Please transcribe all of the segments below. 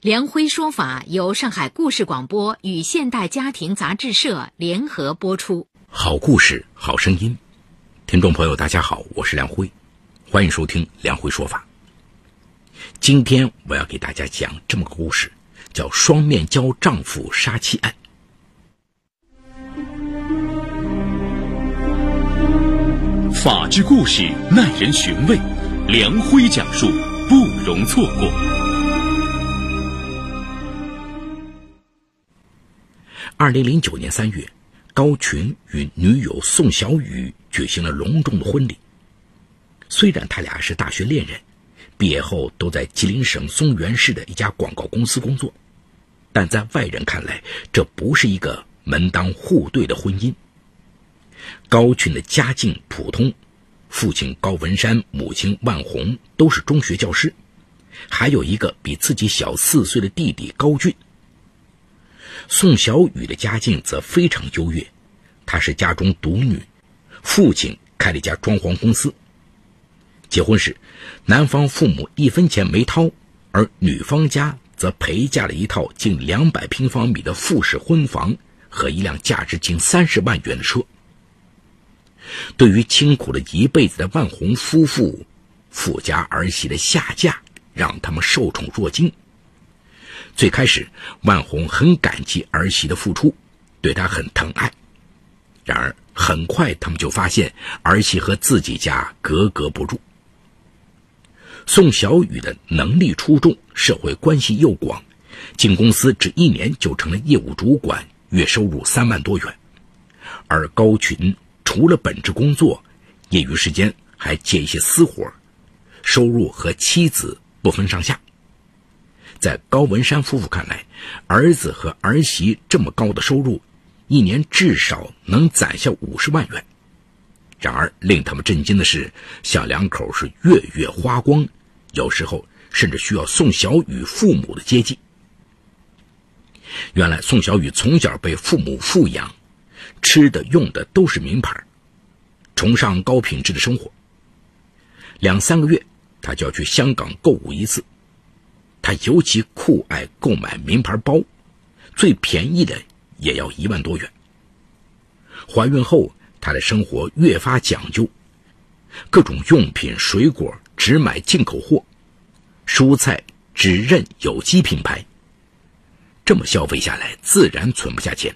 梁辉说法由上海故事广播与现代家庭杂志社联合播出。好故事，好声音。听众朋友，大家好，我是梁辉，欢迎收听梁辉说法。今天我要给大家讲这么个故事，叫“双面胶丈夫杀妻案”。法治故事耐人寻味，梁辉讲述不容错过。二零零九年三月，高群与女友宋小雨举行了隆重的婚礼。虽然他俩是大学恋人，毕业后都在吉林省松原市的一家广告公司工作，但在外人看来，这不是一个门当户对的婚姻。高群的家境普通，父亲高文山、母亲万红都是中学教师，还有一个比自己小四岁的弟弟高俊。宋小雨的家境则非常优越，她是家中独女，父亲开了一家装潢公司。结婚时，男方父母一分钱没掏，而女方家则陪嫁了一套近两百平方米的复式婚房和一辆价值近三十万元的车。对于辛苦了一辈子的万红夫妇，富家儿媳的下嫁让他们受宠若惊。最开始，万红很感激儿媳的付出，对她很疼爱。然而，很快他们就发现儿媳和自己家格格不入。宋小雨的能力出众，社会关系又广，进公司只一年就成了业务主管，月收入三万多元。而高群除了本职工作，业余时间还接一些私活，收入和妻子不分上下。在高文山夫妇看来，儿子和儿媳这么高的收入，一年至少能攒下五十万元。然而，令他们震惊的是，小两口是月月花光，有时候甚至需要宋小雨父母的接济。原来，宋小雨从小被父母富养，吃的用的都是名牌，崇尚高品质的生活。两三个月，他就要去香港购物一次。他尤其酷爱购买名牌包，最便宜的也要一万多元。怀孕后，她的生活越发讲究，各种用品、水果只买进口货，蔬菜只认有机品牌。这么消费下来，自然存不下钱。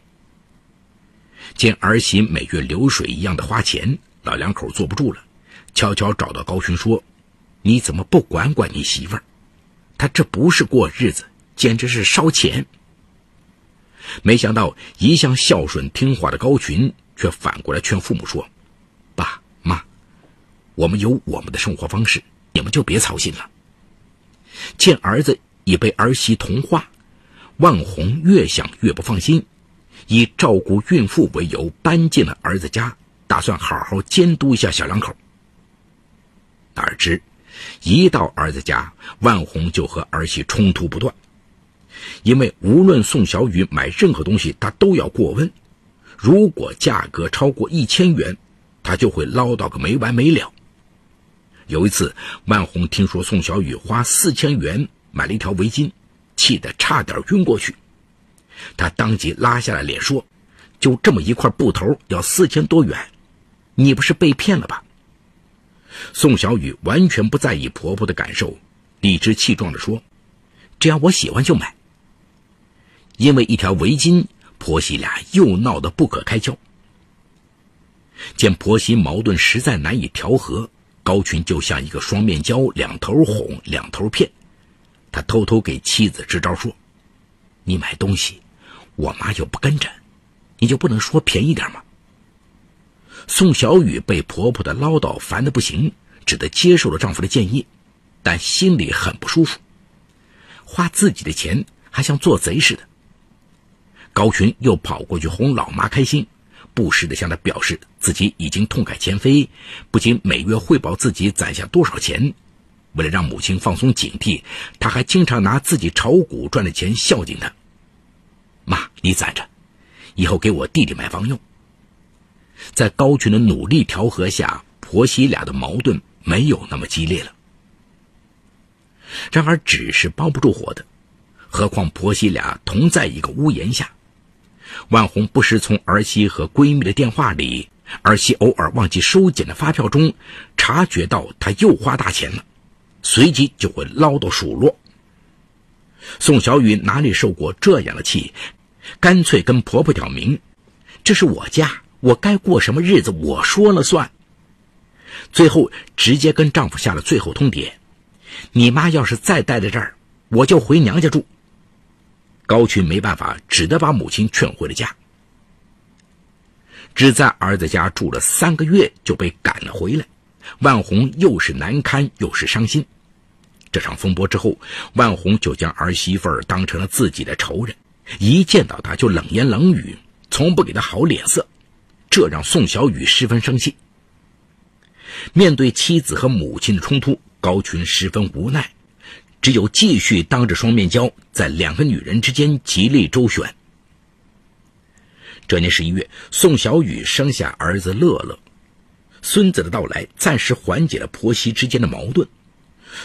见儿媳每月流水一样的花钱，老两口坐不住了，悄悄找到高勋说：“你怎么不管管你媳妇儿？”他这不是过日子，简直是烧钱。没想到一向孝顺听话的高群，却反过来劝父母说：“爸妈，我们有我们的生活方式，你们就别操心了。”见儿子已被儿媳同化，万红越想越不放心，以照顾孕妇为由搬进了儿子家，打算好好监督一下小两口。哪知。一到儿子家，万红就和儿媳冲突不断。因为无论宋小雨买任何东西，他都要过问。如果价格超过一千元，他就会唠叨个没完没了。有一次，万红听说宋小雨花四千元买了一条围巾，气得差点晕过去。他当即拉下了脸说：“就这么一块布头，要四千多元，你不是被骗了吧？”宋小雨完全不在意婆婆的感受，理直气壮地说：“只要我喜欢就买。”因为一条围巾，婆媳俩又闹得不可开交。见婆媳矛盾实在难以调和，高群就像一个双面胶，两头哄，两头骗。他偷偷给妻子支招说：“你买东西，我妈又不跟着，你就不能说便宜点吗？”宋小雨被婆婆的唠叨烦得不行，只得接受了丈夫的建议，但心里很不舒服。花自己的钱还像做贼似的。高群又跑过去哄老妈开心，不时地向她表示自己已经痛改前非，不仅每月汇报自己攒下多少钱，为了让母亲放松警惕，他还经常拿自己炒股赚的钱孝敬她。妈，你攒着，以后给我弟弟买房用。在高群的努力调和下，婆媳俩的矛盾没有那么激烈了。然而，纸是包不住火的，何况婆媳俩同在一个屋檐下。万红不时从儿媳和闺蜜的电话里，儿媳偶尔忘记收捡的发票中，察觉到她又花大钱了，随即就会唠叨数落。宋小雨哪里受过这样的气，干脆跟婆婆挑明：“这是我家，我该过什么日子我说了算。”最后直接跟丈夫下了最后通牒：“你妈要是再待在这儿，我就回娘家住。”高群没办法，只得把母亲劝回了家。只在儿子家住了三个月，就被赶了回来。万红又是难堪又是伤心。这场风波之后，万红就将儿媳妇当成了自己的仇人，一见到她就冷言冷语，从不给她好脸色，这让宋小雨十分生气。面对妻子和母亲的冲突，高群十分无奈。只有继续当着双面胶，在两个女人之间极力周旋。这年十一月，宋小雨生下儿子乐乐，孙子的到来暂时缓解了婆媳之间的矛盾。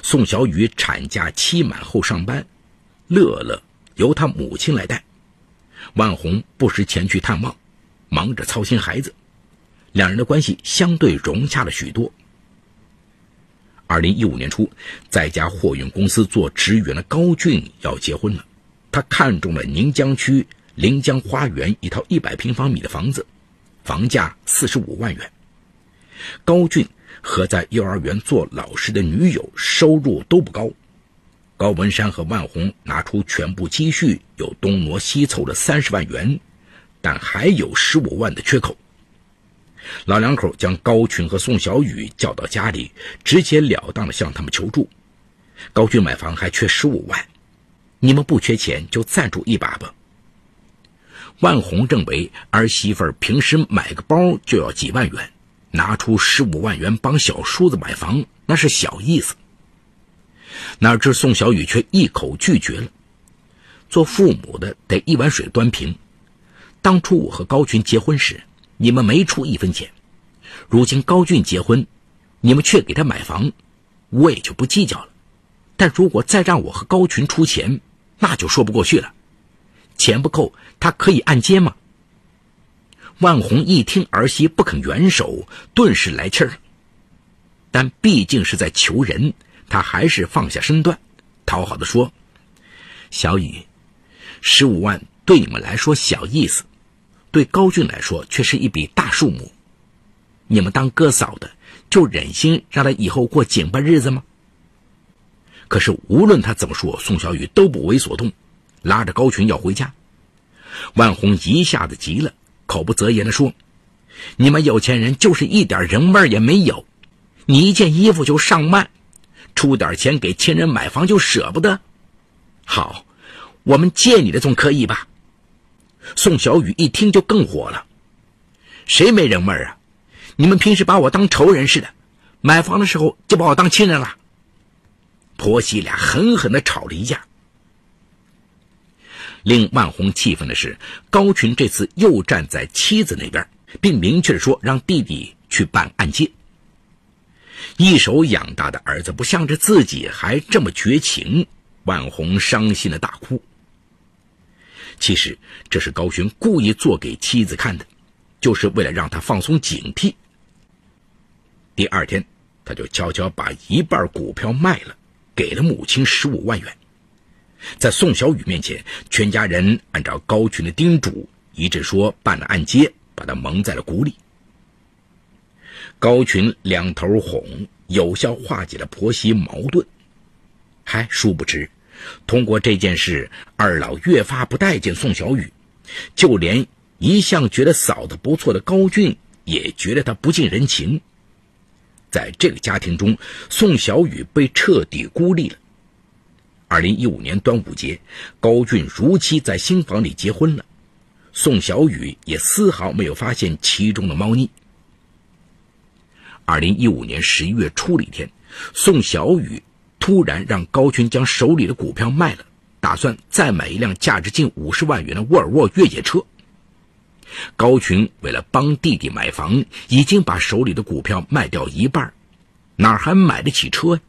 宋小雨产假期满后上班，乐乐由他母亲来带，万红不时前去探望，忙着操心孩子，两人的关系相对融洽了许多。二零一五年初，在家货运公司做职员的高俊要结婚了。他看中了宁江区临江花园一套一百平方米的房子，房价四十五万元。高俊和在幼儿园做老师的女友收入都不高。高文山和万红拿出全部积蓄，又东挪西凑了三十万元，但还有十五万的缺口。老两口将高群和宋小雨叫到家里，直截了当的向他们求助。高俊买房还缺十五万，你们不缺钱就赞助一把吧。万红认为儿媳妇平时买个包就要几万元，拿出十五万元帮小叔子买房那是小意思。哪知宋小雨却一口拒绝了。做父母的得一碗水端平。当初我和高群结婚时。你们没出一分钱，如今高俊结婚，你们却给他买房，我也就不计较了。但如果再让我和高群出钱，那就说不过去了。钱不够，他可以按揭吗？万红一听儿媳不肯援手，顿时来气儿。但毕竟是在求人，他还是放下身段，讨好的说：“小雨，十五万对你们来说小意思。”对高俊来说却是一笔大数目，你们当哥嫂的就忍心让他以后过紧巴日子吗？可是无论他怎么说，宋小雨都不为所动，拉着高群要回家。万红一下子急了，口不择言的说：“你们有钱人就是一点人味也没有，你一件衣服就上万，出点钱给亲人买房就舍不得。好，我们借你的总可以吧？”宋小雨一听就更火了：“谁没人味儿啊？你们平时把我当仇人似的，买房的时候就把我当亲人了。”婆媳俩狠狠的吵了一架。令万红气愤的是，高群这次又站在妻子那边，并明确说让弟弟去办按揭。一手养大的儿子不向着自己，还这么绝情，万红伤心的大哭。其实这是高群故意做给妻子看的，就是为了让他放松警惕。第二天，他就悄悄把一半股票卖了，给了母亲十五万元。在宋小雨面前，全家人按照高群的叮嘱，一致说办了按揭，把他蒙在了鼓里。高群两头哄，有效化解了婆媳矛盾。还殊不知。通过这件事，二老越发不待见宋小雨，就连一向觉得嫂子不错的高俊也觉得她不近人情。在这个家庭中，宋小雨被彻底孤立了。二零一五年端午节，高俊如期在新房里结婚了。宋小雨也丝毫没有发现其中的猫腻。二零一五年十一月初的一天，宋小雨突然让高群将手里的股票卖了，打算再买一辆价值近五十万元的沃尔沃越野车。高群为了帮弟弟买房，已经把手里的股票卖掉一半，哪还买得起车呀？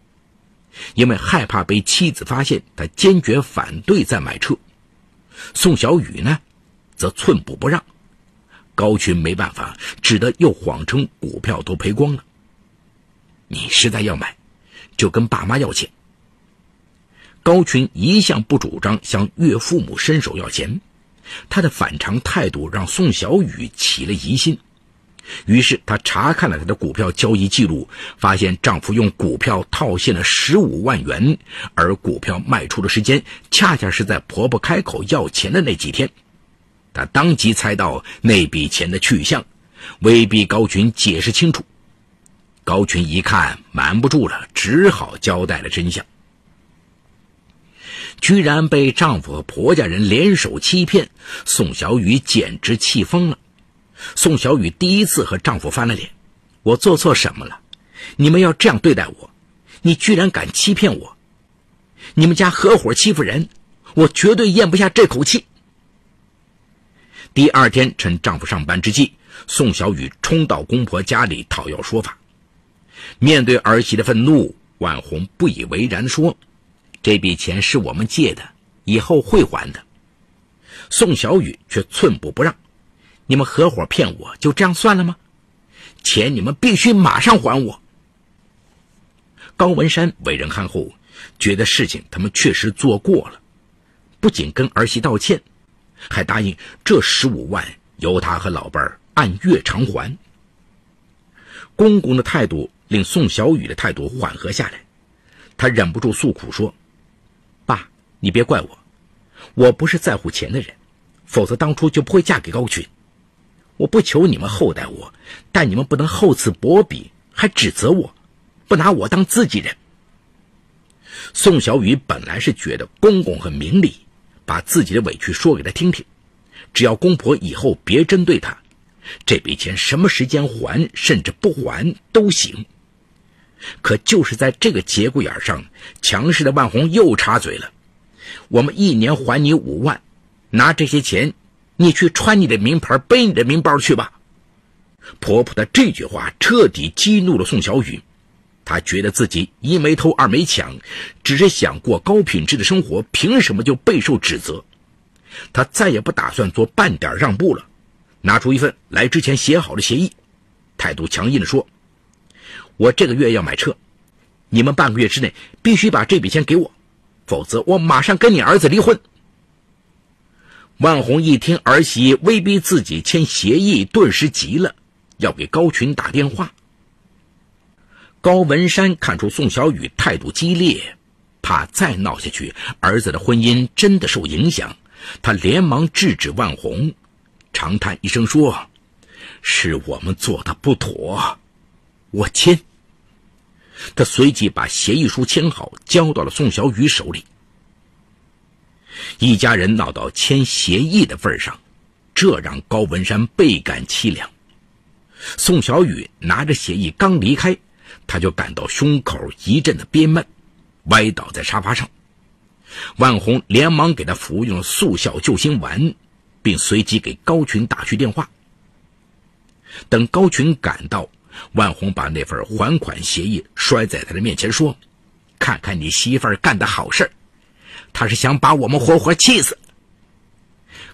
因为害怕被妻子发现，他坚决反对再买车。宋小雨呢，则寸步不让。高群没办法，只得又谎称股票都赔光了。你实在要买，就跟爸妈要钱。高群一向不主张向岳父母伸手要钱，他的反常态度让宋小雨起了疑心。于是她查看了他的股票交易记录，发现丈夫用股票套现了十五万元，而股票卖出的时间恰恰是在婆婆开口要钱的那几天。她当即猜到那笔钱的去向，威逼高群解释清楚。高群一看瞒不住了，只好交代了真相。居然被丈夫和婆家人联手欺骗，宋小雨简直气疯了。宋小雨第一次和丈夫翻了脸：“我做错什么了？你们要这样对待我？你居然敢欺骗我！你们家合伙欺负人，我绝对咽不下这口气。”第二天，趁丈夫上班之际，宋小雨冲到公婆家里讨要说法。面对儿媳的愤怒，万红不以为然说：“这笔钱是我们借的，以后会还的。”宋小雨却寸步不让：“你们合伙骗我，就这样算了吗？钱你们必须马上还我。”高文山为人憨厚，觉得事情他们确实做过了，不仅跟儿媳道歉，还答应这十五万由他和老伴儿按月偿还。公公的态度。令宋小雨的态度缓和下来，他忍不住诉苦说：“爸，你别怪我，我不是在乎钱的人，否则当初就不会嫁给高群。我不求你们厚待我，但你们不能厚此薄彼，还指责我，不拿我当自己人。”宋小雨本来是觉得公公很明理，把自己的委屈说给他听听，只要公婆以后别针对他，这笔钱什么时间还，甚至不还都行。可就是在这个节骨眼上，强势的万红又插嘴了：“我们一年还你五万，拿这些钱，你去穿你的名牌，背你的名包去吧。”婆婆的这句话彻底激怒了宋小雨，她觉得自己一没偷二没抢，只是想过高品质的生活，凭什么就备受指责？她再也不打算做半点让步了，拿出一份来之前写好的协议，态度强硬地说。我这个月要买车，你们半个月之内必须把这笔钱给我，否则我马上跟你儿子离婚。万红一听儿媳威逼自己签协议，顿时急了，要给高群打电话。高文山看出宋小雨态度激烈，怕再闹下去儿子的婚姻真的受影响，他连忙制止万红，长叹一声说：“是我们做的不妥，我签。”他随即把协议书签好，交到了宋小雨手里。一家人闹到签协议的份上，这让高文山倍感凄凉。宋小雨拿着协议刚离开，他就感到胸口一阵的憋闷，歪倒在沙发上。万红连忙给他服用了速效救心丸，并随即给高群打去电话。等高群赶到。万红把那份还款协议摔在他的面前，说：“看看你媳妇儿干的好事儿他是想把我们活活气死。”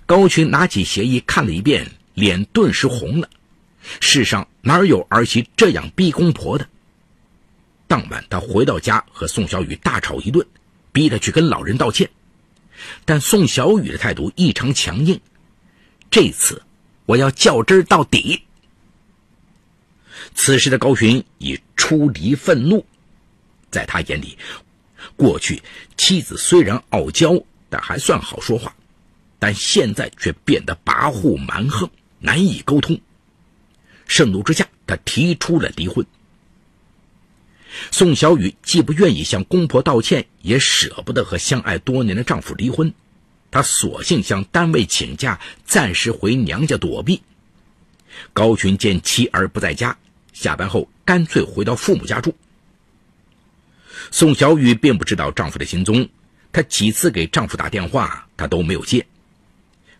高群拿起协议看了一遍，脸顿时红了。世上哪有儿媳这样逼公婆的？当晚，他回到家和宋小雨大吵一顿，逼他去跟老人道歉。但宋小雨的态度异常强硬，这次我要较真到底。此时的高群已出离愤怒，在他眼里，过去妻子虽然傲娇，但还算好说话，但现在却变得跋扈蛮横，难以沟通。盛怒之下，他提出了离婚。宋小雨既不愿意向公婆道歉，也舍不得和相爱多年的丈夫离婚，她索性向单位请假，暂时回娘家躲避。高群见妻儿不在家，下班后干脆回到父母家住。宋小雨并不知道丈夫的行踪，她几次给丈夫打电话，他都没有接。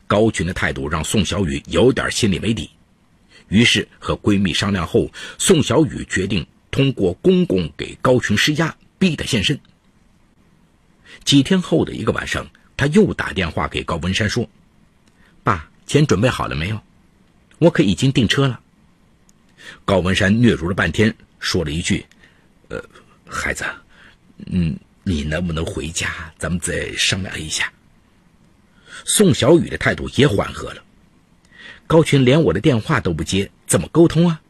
高群的态度让宋小雨有点心里没底，于是和闺蜜商量后，宋小雨决定通过公公给高群施压，逼他现身。几天后的一个晚上，她又打电话给高文山说：“爸，钱准备好了没有？我可已经订车了。”高文山嗫嚅了半天，说了一句：“呃，孩子。”嗯，你能不能回家？咱们再商量一下。宋小雨的态度也缓和了。高群连我的电话都不接，怎么沟通啊？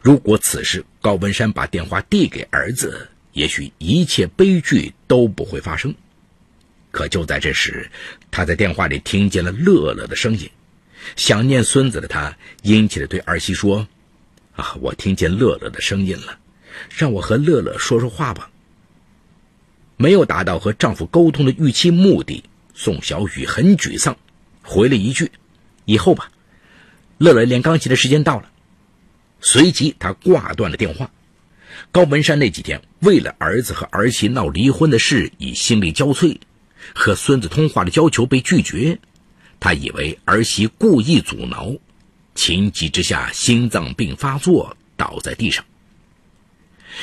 如果此时高文山把电话递给儿子，也许一切悲剧都不会发生。可就在这时，他在电话里听见了乐乐的声音。想念孙子的他，殷切地对儿媳说：“啊，我听见乐乐的声音了，让我和乐乐说说话吧。”没有达到和丈夫沟通的预期目的，宋小雨很沮丧，回了一句：“以后吧。”乐乐练钢琴的时间到了。随即，他挂断了电话。高文山那几天为了儿子和儿媳闹离婚的事，已心力交瘁，和孙子通话的要求被拒绝，他以为儿媳故意阻挠，情急之下心脏病发作，倒在地上。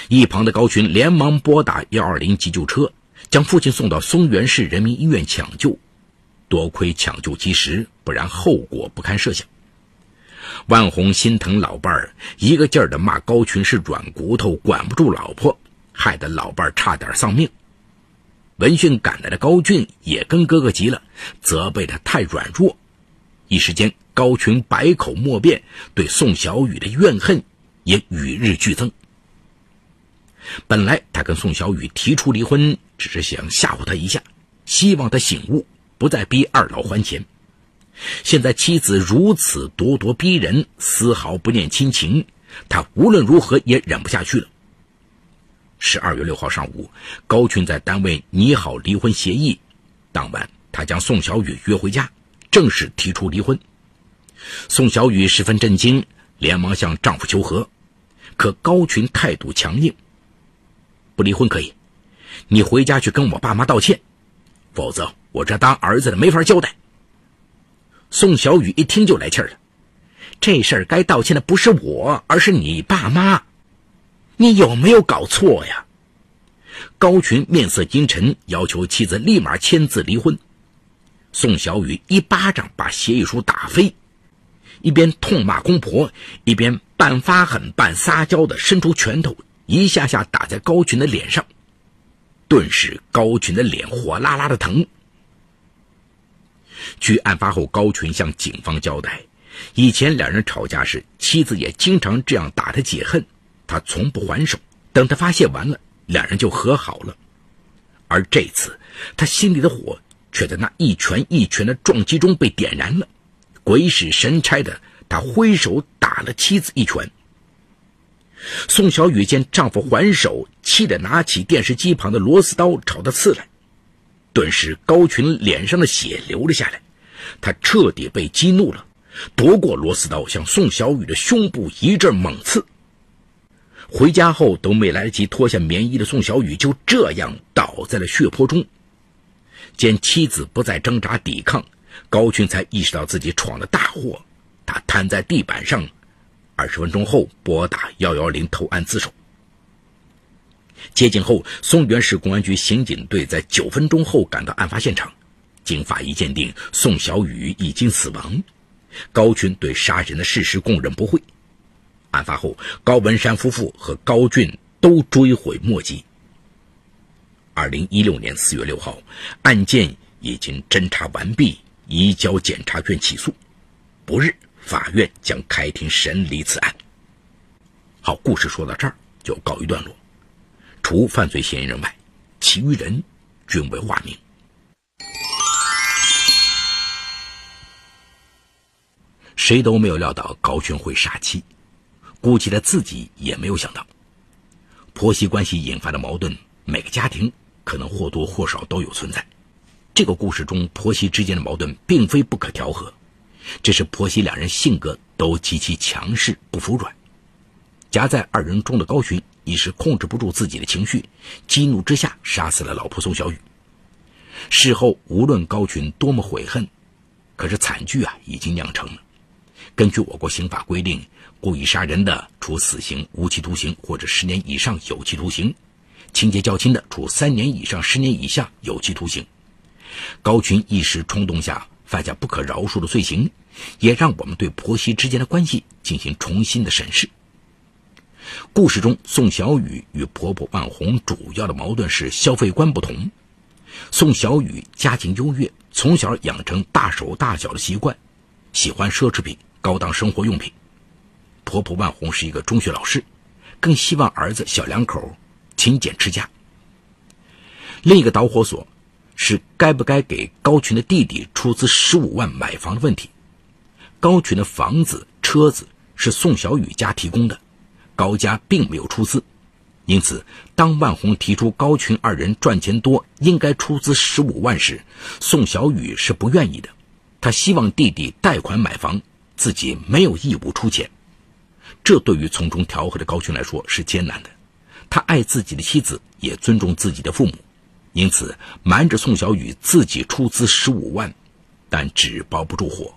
一旁的高群连忙拨打幺二零急救车，将父亲送到松原市人民医院抢救。多亏抢救及时，不然后果不堪设想。万红心疼老伴儿，一个劲儿的骂高群是软骨头，管不住老婆，害得老伴儿差点丧命。闻讯赶来的高俊也跟哥哥急了，责备他太软弱。一时间，高群百口莫辩，对宋小雨的怨恨也与日俱增。本来他跟宋小雨提出离婚，只是想吓唬他一下，希望他醒悟，不再逼二老还钱。现在妻子如此咄咄逼人，丝毫不念亲情，他无论如何也忍不下去了。十二月六号上午，高群在单位拟好离婚协议，当晚他将宋小雨约回家，正式提出离婚。宋小雨十分震惊，连忙向丈夫求和，可高群态度强硬。不离婚可以，你回家去跟我爸妈道歉，否则我这当儿子的没法交代。宋小雨一听就来气了，这事儿该道歉的不是我，而是你爸妈，你有没有搞错呀？高群面色阴沉，要求妻子立马签字离婚。宋小雨一巴掌把协议书打飞，一边痛骂公婆，一边半发狠半撒娇的伸出拳头。一下下打在高群的脸上，顿时高群的脸火辣辣的疼。据案发后高群向警方交代，以前两人吵架时，妻子也经常这样打他解恨，他从不还手，等他发泄完了，两人就和好了。而这次，他心里的火却在那一拳一拳的撞击中被点燃了，鬼使神差的，他挥手打了妻子一拳。宋小雨见丈夫还手，气得拿起电视机旁的螺丝刀朝他刺来。顿时，高群脸上的血流了下来，他彻底被激怒了，夺过螺丝刀向宋小雨的胸部一阵猛刺。回家后都没来得及脱下棉衣的宋小雨就这样倒在了血泊中。见妻子不再挣扎抵抗，高群才意识到自己闯了大祸，他瘫在地板上。二十分钟后，拨打幺幺零投案自首。接警后，松原市公安局刑警队在九分钟后赶到案发现场。经法医鉴定，宋小雨已经死亡，高群对杀人的事实供认不讳。案发后，高文山夫妇和高俊都追悔莫及。二零一六年四月六号，案件已经侦查完毕，移交检察院起诉。不日。法院将开庭审理此案。好，故事说到这儿就告一段落。除犯罪嫌疑人外，其余人均为化名。谁都没有料到高群会杀妻，估计他自己也没有想到。婆媳关系引发的矛盾，每个家庭可能或多或少都有存在。这个故事中婆媳之间的矛盾并非不可调和，只是婆媳两人性格都极其强势，不服软。夹在二人中的高群一时控制不住自己的情绪，激怒之下杀死了老婆宋小雨。事后无论高群多么悔恨，可是惨剧啊已经酿成了。根据我国刑法规定，故意杀人的处死刑、无期徒刑或者十年以上有期徒刑；情节较轻的，处三年以上十年以下有期徒刑。高群一时冲动下犯下不可饶恕的罪行，也让我们对婆媳之间的关系进行重新的审视。故事中，宋小雨与婆婆万红主要的矛盾是消费观不同。宋小雨家境优越，从小养成大手大脚的习惯，喜欢奢侈品、高档生活用品。婆婆万红是一个中学老师，更希望儿子小两口勤俭持家。另一个导火索。是该不该给高群的弟弟出资十五万买房的问题。高群的房子、车子是宋小雨家提供的，高家并没有出资。因此，当万红提出高群二人赚钱多，应该出资十五万时，宋小雨是不愿意的。他希望弟弟贷款买房，自己没有义务出钱。这对于从中调和的高群来说是艰难的。他爱自己的妻子，也尊重自己的父母。因此，瞒着宋小雨自己出资十五万，但纸包不住火。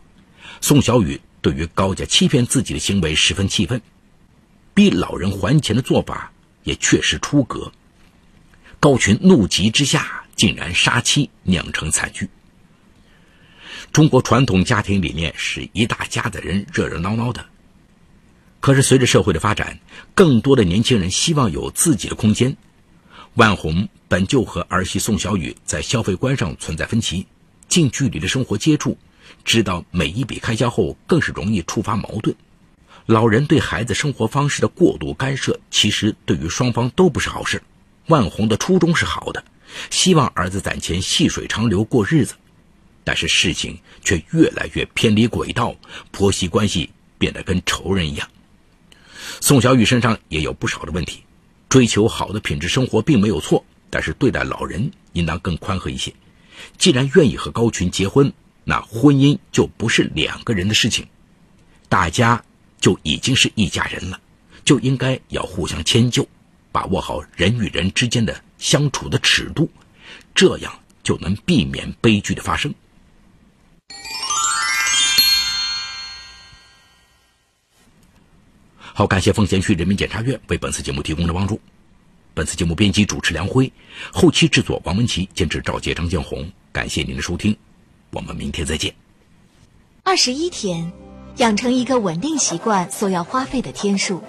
宋小雨对于高家欺骗自己的行为十分气愤，逼老人还钱的做法也确实出格。高群怒极之下，竟然杀妻，酿成惨剧。中国传统家庭理念是一大家子人热热闹闹的，可是随着社会的发展，更多的年轻人希望有自己的空间。万红本就和儿媳宋小雨在消费观上存在分歧，近距离的生活接触，知道每一笔开销后，更是容易触发矛盾。老人对孩子生活方式的过度干涉，其实对于双方都不是好事。万红的初衷是好的，希望儿子攒钱细水长流过日子，但是事情却越来越偏离轨道，婆媳关系变得跟仇人一样。宋小雨身上也有不少的问题。追求好的品质生活并没有错，但是对待老人应当更宽和一些。既然愿意和高群结婚，那婚姻就不是两个人的事情，大家就已经是一家人了，就应该要互相迁就，把握好人与人之间的相处的尺度，这样就能避免悲剧的发生。好，感谢奉贤区人民检察院为本次节目提供的帮助。本次节目编辑主持梁辉，后期制作王文琪，监制赵杰、张建红。感谢您的收听，我们明天再见。二十一天，养成一个稳定习惯所要花费的天数。